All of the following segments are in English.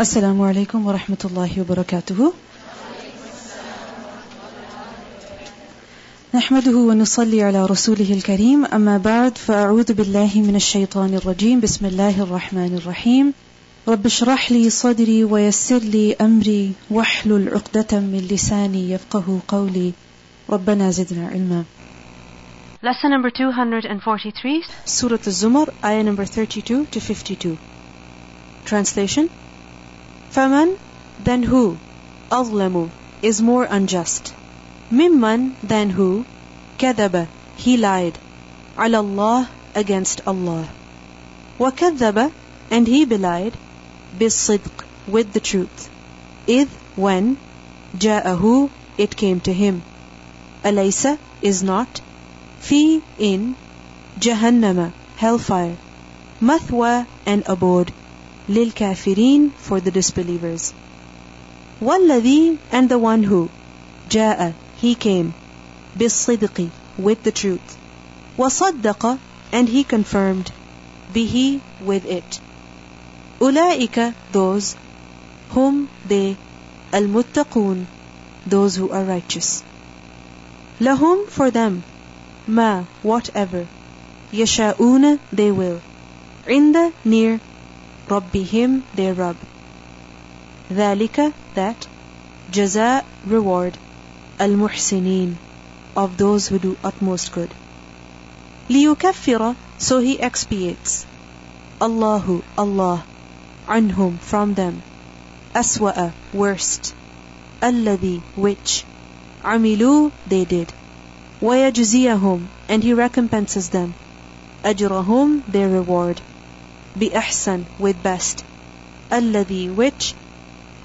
السلام عليكم ورحمة الله وبركاته. نحمده ونصلي على رسوله الكريم. أما بعد فأعوذ بالله من الشيطان الرجيم. بسم الله الرحمن الرحيم. رب اشرح لي صدري ويسر لي أمري. واحلل عقدة من لساني يفقه قولي. ربنا زدنا علما. Lesson number 243. Surah Al-Zumar, ayah number 32 to 52. Translation. فَمَن Then who أظلم is more unjust. ممن Then who كذب He lied على الله against Allah. وكذب And he belied بالصدق with the truth. إذ when جاءه it came to him. أليس is not في in جهنم hellfire مثوى and abode للكافرين for the disbelievers والذي and the one who جاء he came بالصدق with the truth وصدق and he confirmed به with it أولئك those whom they المتقون those who are righteous لهم for them ما whatever يشاءون they will عند near ربهم their Rabb ذلك that جزاء reward المحسنين of those who do utmost good ليكفر so he expiates الله Allah عنهم from them أسوأ worst الذي which عملوا they did ويجزيهم and he recompenses them أجرهم their reward بأحسن with best الذي which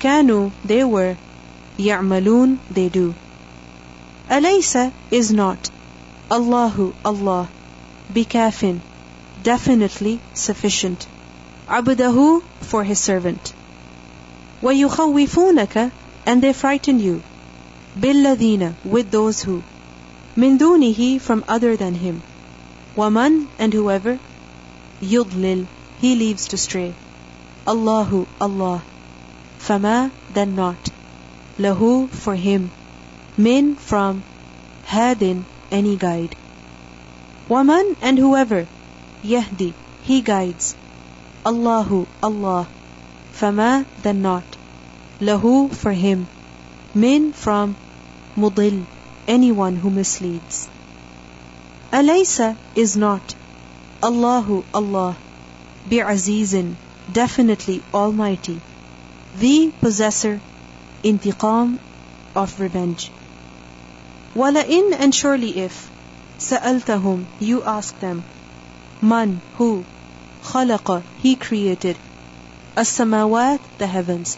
كانوا they were يعملون they do أليس is not الله Allah بكاف definitely sufficient عبده for his servant ويخوفونك and they frighten you بالذين with those who من دونه from other than him ومن and whoever يضلل he leaves to stray. Allahu, Allah. Fama, then not. Lahu, for him. Min, from. Hadin, any guide. Waman, and whoever. Yahdi, he guides. Allahu, Allah. Fama, then not. Lahu, for him. Min, from. Mudil, anyone who misleads. Alaysa is not. Allahu, Allah بعزيز definitely almighty the possessor intiqam of revenge ولئن and surely if سألتهم you ask them man who خلق he created السماوات the heavens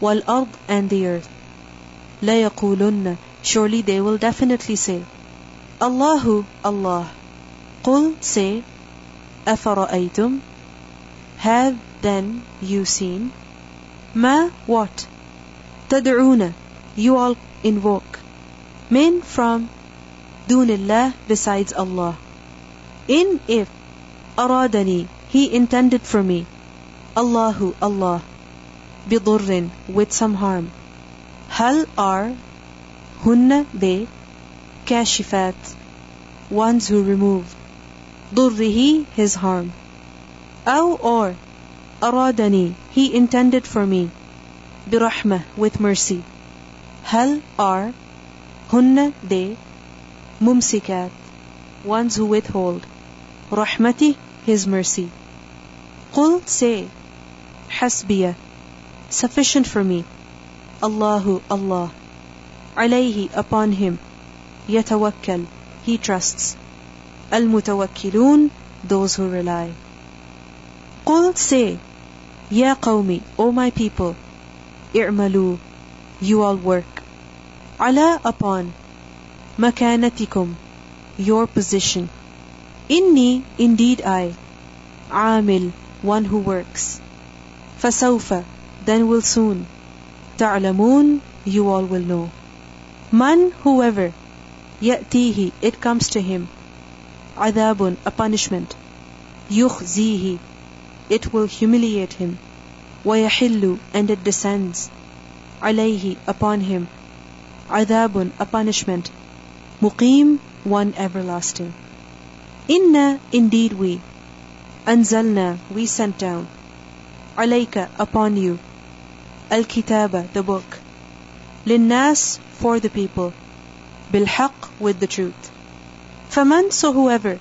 والأرض and the earth ليقولن surely they will definitely say Allahu Allah قل say أفرأيتم have then you seen ما what تدعون you all invoke min from دون الله besides Allah in if أرادني he intended for me Allahu Allah بضر with some harm هل are هن they كاشفات ones who remove ضره his harm أو or أرادني he intended for me برحمة with mercy هل are هن they ممسكات ones who withhold رحمتي his mercy قل say حسبي sufficient for me Allahu Allah عليه upon him يتوكل he trusts المتوكلون those who rely قل say يا قومي O my people اعملوا you all work على upon مكانتكم your position إني indeed I عامل one who works فسوف then will soon تعلمون you all will know من whoever يأتيه it comes to him عذاب a punishment يخزيه it will humiliate him ويحل and it descends عليه upon him عذاب a punishment مقيم one everlasting Inna indeed we أنزلنا we sent down عليك upon you الكتاب the book للناس for the people بالحق with the truth فمن so whoever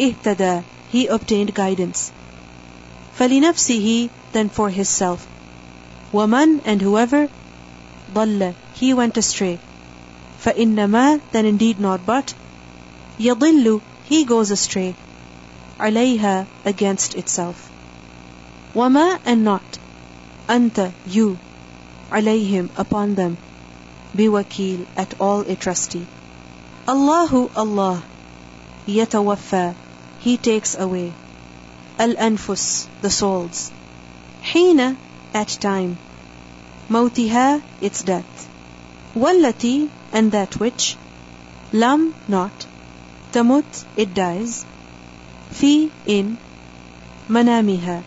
اهتدى he obtained guidance فلنفسه then for his self ومن and whoever ضل he went astray فإنما then indeed not but يضل he goes astray عليها against itself وما and not أنت you عليهم upon them بوكيل at all a trustee الله Allah يتوفى he takes away al-anfus, the souls. Hina, at time. Mautiha, its death. Wallati, and that which. Lam, not. Tamut, it dies. Fi, in. Manamiha,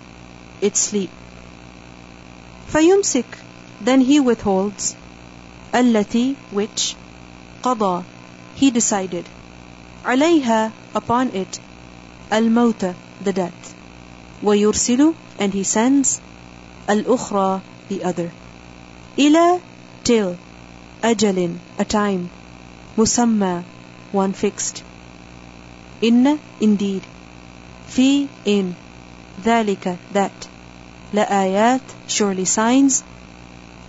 its sleep. Fayumsik, then he withholds. Allati, which. Qada, he decided. Alayha, upon it. Al-mauta, the death. ويرسل and he sends الأخرى the other إلى till أجل a time مسمى one fixed إن indeed في in ذلك that لآيات surely signs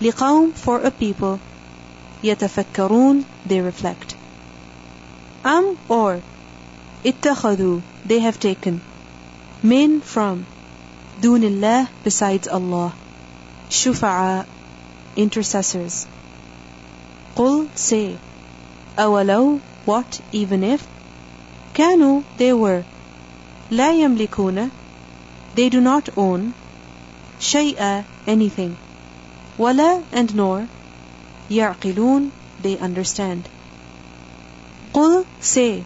لقوم for a people يتفكرون they reflect أم or اتخذوا they have taken Min from dunillah besides Allah. Shufa'a intercessors. Qul say awalaw what even if kanu they were la yamlikuna they do not own shay'a anything wala and nor yaqilun they understand qul say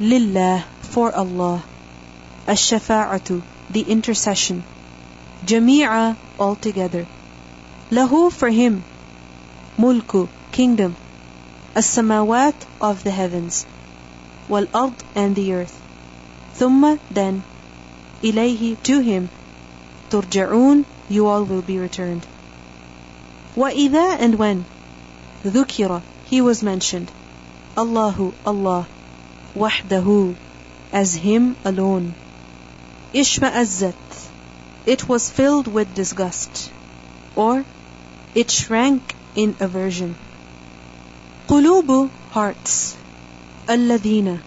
lillah for Allah الشفاعة the intercession جميعا altogether له for him ملك kingdom السماوات of the heavens والأرض and the earth ثم then إليه to him ترجعون you all will be returned وإذا and when ذكر he was mentioned Allahu Allah وحده as him alone Ishma'azzat, it was filled with disgust, or it shrank in aversion. Qulubu, hearts, alladhina,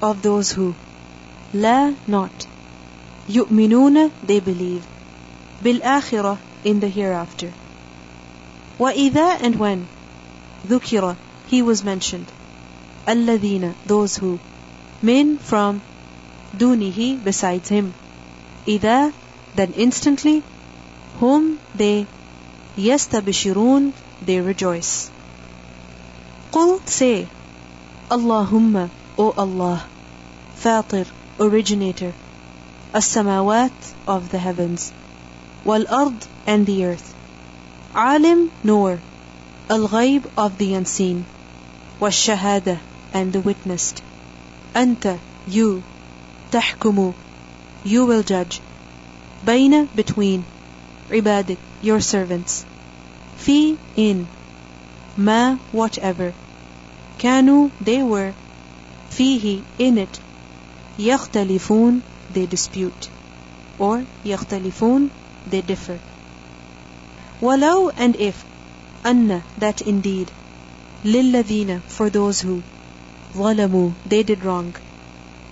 of those who, la, not, yu'minuna, they believe, bil akhirah, in the hereafter. Wa idha, and when, dhukira, he was mentioned, alladhina, those who, min, from, dunihi, besides him إذا then instantly whom they يستبشرون they rejoice قل say Allahumma O Allah فاطر originator السماوات of the heavens والأرض and the earth عالم knower الغيب of the unseen والشهادة and the witnessed أنت you تحكم you will judge بين between عبادك your servants في in ما whatever كانوا they were فيه in it يختلفون they dispute or يختلفون they differ ولو and if أن that indeed للذين for those who ظلموا they did wrong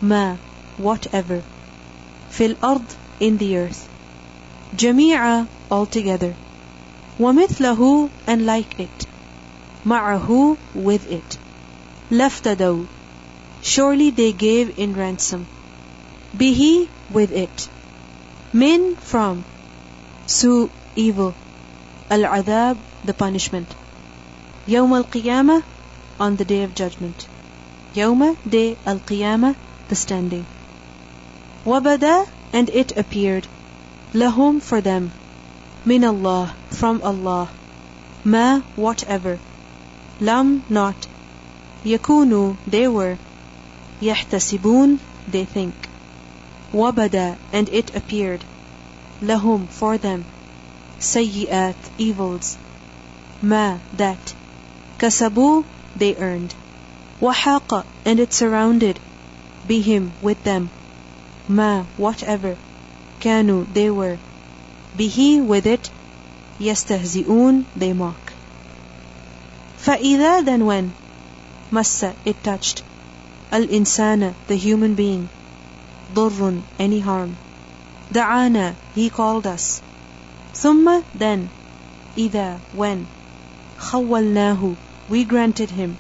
ما whatever في الأرض in the earth جميعا altogether ومثله and like it معه with it لافتدوا surely they gave in ransom به with it من from su evil العذاب the punishment يوم القيامة on the day of judgment يوم day القيامة the standing وبدا and it appeared لهم for them min Allah, from Allah, ma, whatever, lam, not, yakunu, they were, yahtasibun, they think, wabada, and it appeared, lahum, for them, sayyi'at, evils, ma, that, kasabu, they earned, wahaqa, and it surrounded, bihim, with them, ma, whatever, kanu, they were, bihi, with it, yastahzi'un, they mock. فَإِذَا then when, massa, it touched, al-insana, the human being, ضر, any harm, da'ana, he called us, ثم, then, إذا, when, خَوَّلْنَاهُ, we granted him,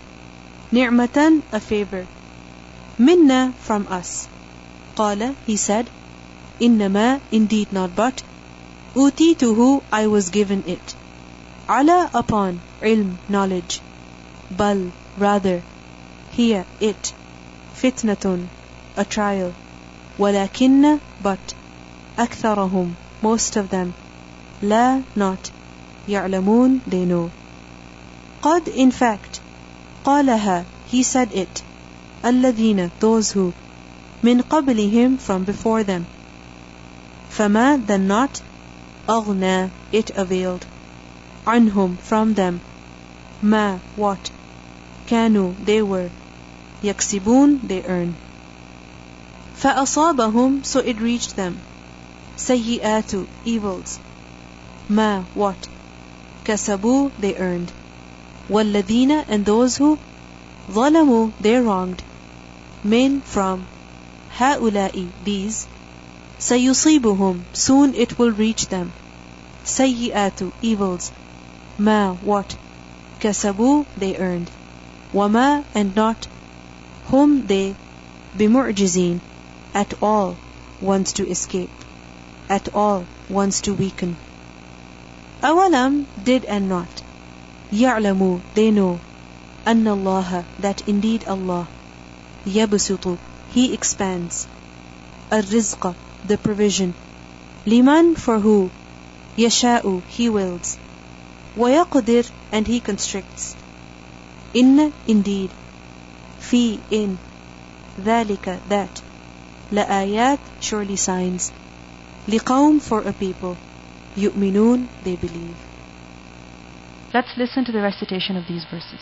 ni'matan, a favor, minna, from us, قال, he said, إنما, indeed not but, أوتيته, I was given it. على, upon, ilm, knowledge. Bal, rather. Here, it. Fitnatun, a trial. ولكن, but. أكثرهم, most of them. لا, not. يعلمون, they know. قد, in fact. قالها, he said it. الذين, those who. من قبلهم, from before them. فما, then not. أغنى, it availed. عنهم, from them. ما, what. كانوا, they were. يكسبون, they earn. فأصابهم, so it reached them. سيئات, evils. ما, what. كسبوا, they earned. والذين, and those who. ظلموا, they wronged. من, from. هؤلاء, these. سيصيبهم, soon it will reach them. سيئات, evils. ما, what. كسبوا, they earned. وما, and not. Whom they, بمعجزين, at all, wants to escape. At all, wants to weaken. أولم, did and not. يعلموا, they know. أن الله, that indeed Allah. يبسط, He expands. الرزق, the provision. Liman, for who. يشاء, He wills. ويقدر, and He constricts. إن, indeed. في, in. ذلك, that. لآيات, surely signs. لقوم, for a people. يؤمنون, they believe. Let's listen to the recitation of these verses.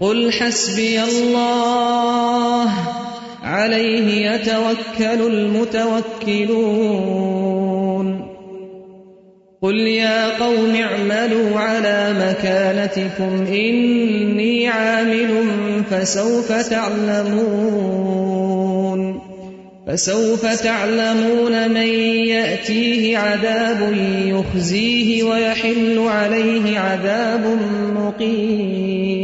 قل حسبي الله عليه يتوكل المتوكلون. قل يا قوم اعملوا على مكانتكم إني عامل فسوف تعلمون. فسوف تعلمون من يأتيه عذاب يخزيه ويحل عليه عذاب مقيم.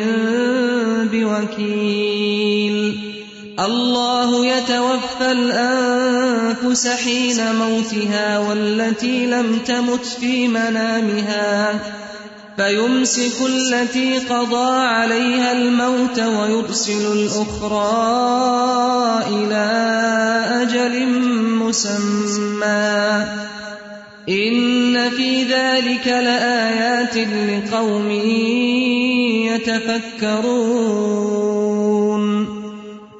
يتوفى الأنفس حين موتها والتي لم تمت في منامها. فيمسك التي قضى عليها الموت ويرسل الأخرى إلى أجل مسمى. إن في ذلك لآيات لقوم يتفكرون.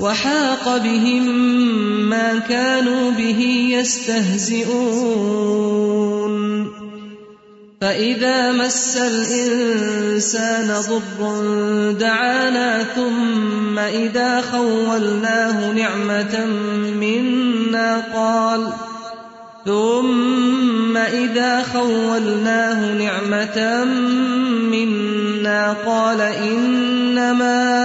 وحاق بهم ما كانوا به يستهزئون. فإذا مس الإنسان ضر دعانا ثم إذا خولناه نعمة منا قال ثم إذا خولناه نعمة منا قال إنما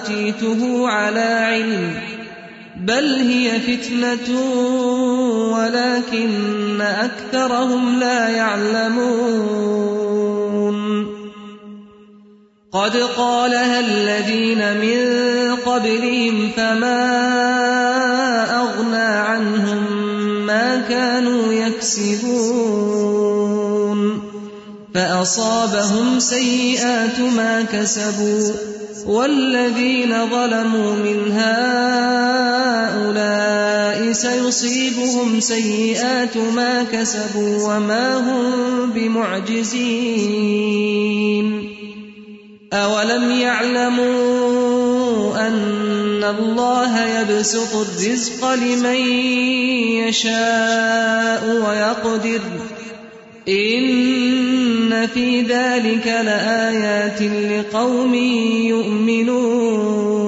أوتيته على علم بل هي فتنة ولكن أكثرهم لا يعلمون. قد قالها الذين من قبلهم فما أغنى عنهم ما كانوا يكسبون. فأصابهم سيئات ما كسبوا. والذين ظلموا من هؤلاء سيصيبهم سيئات ما كسبوا وما هم بمعجزين. أولم يعلموا أن الله يبسط الرزق لمن يشاء ويقدر؟ إن في ذلك لآيات لقوم يؤمنون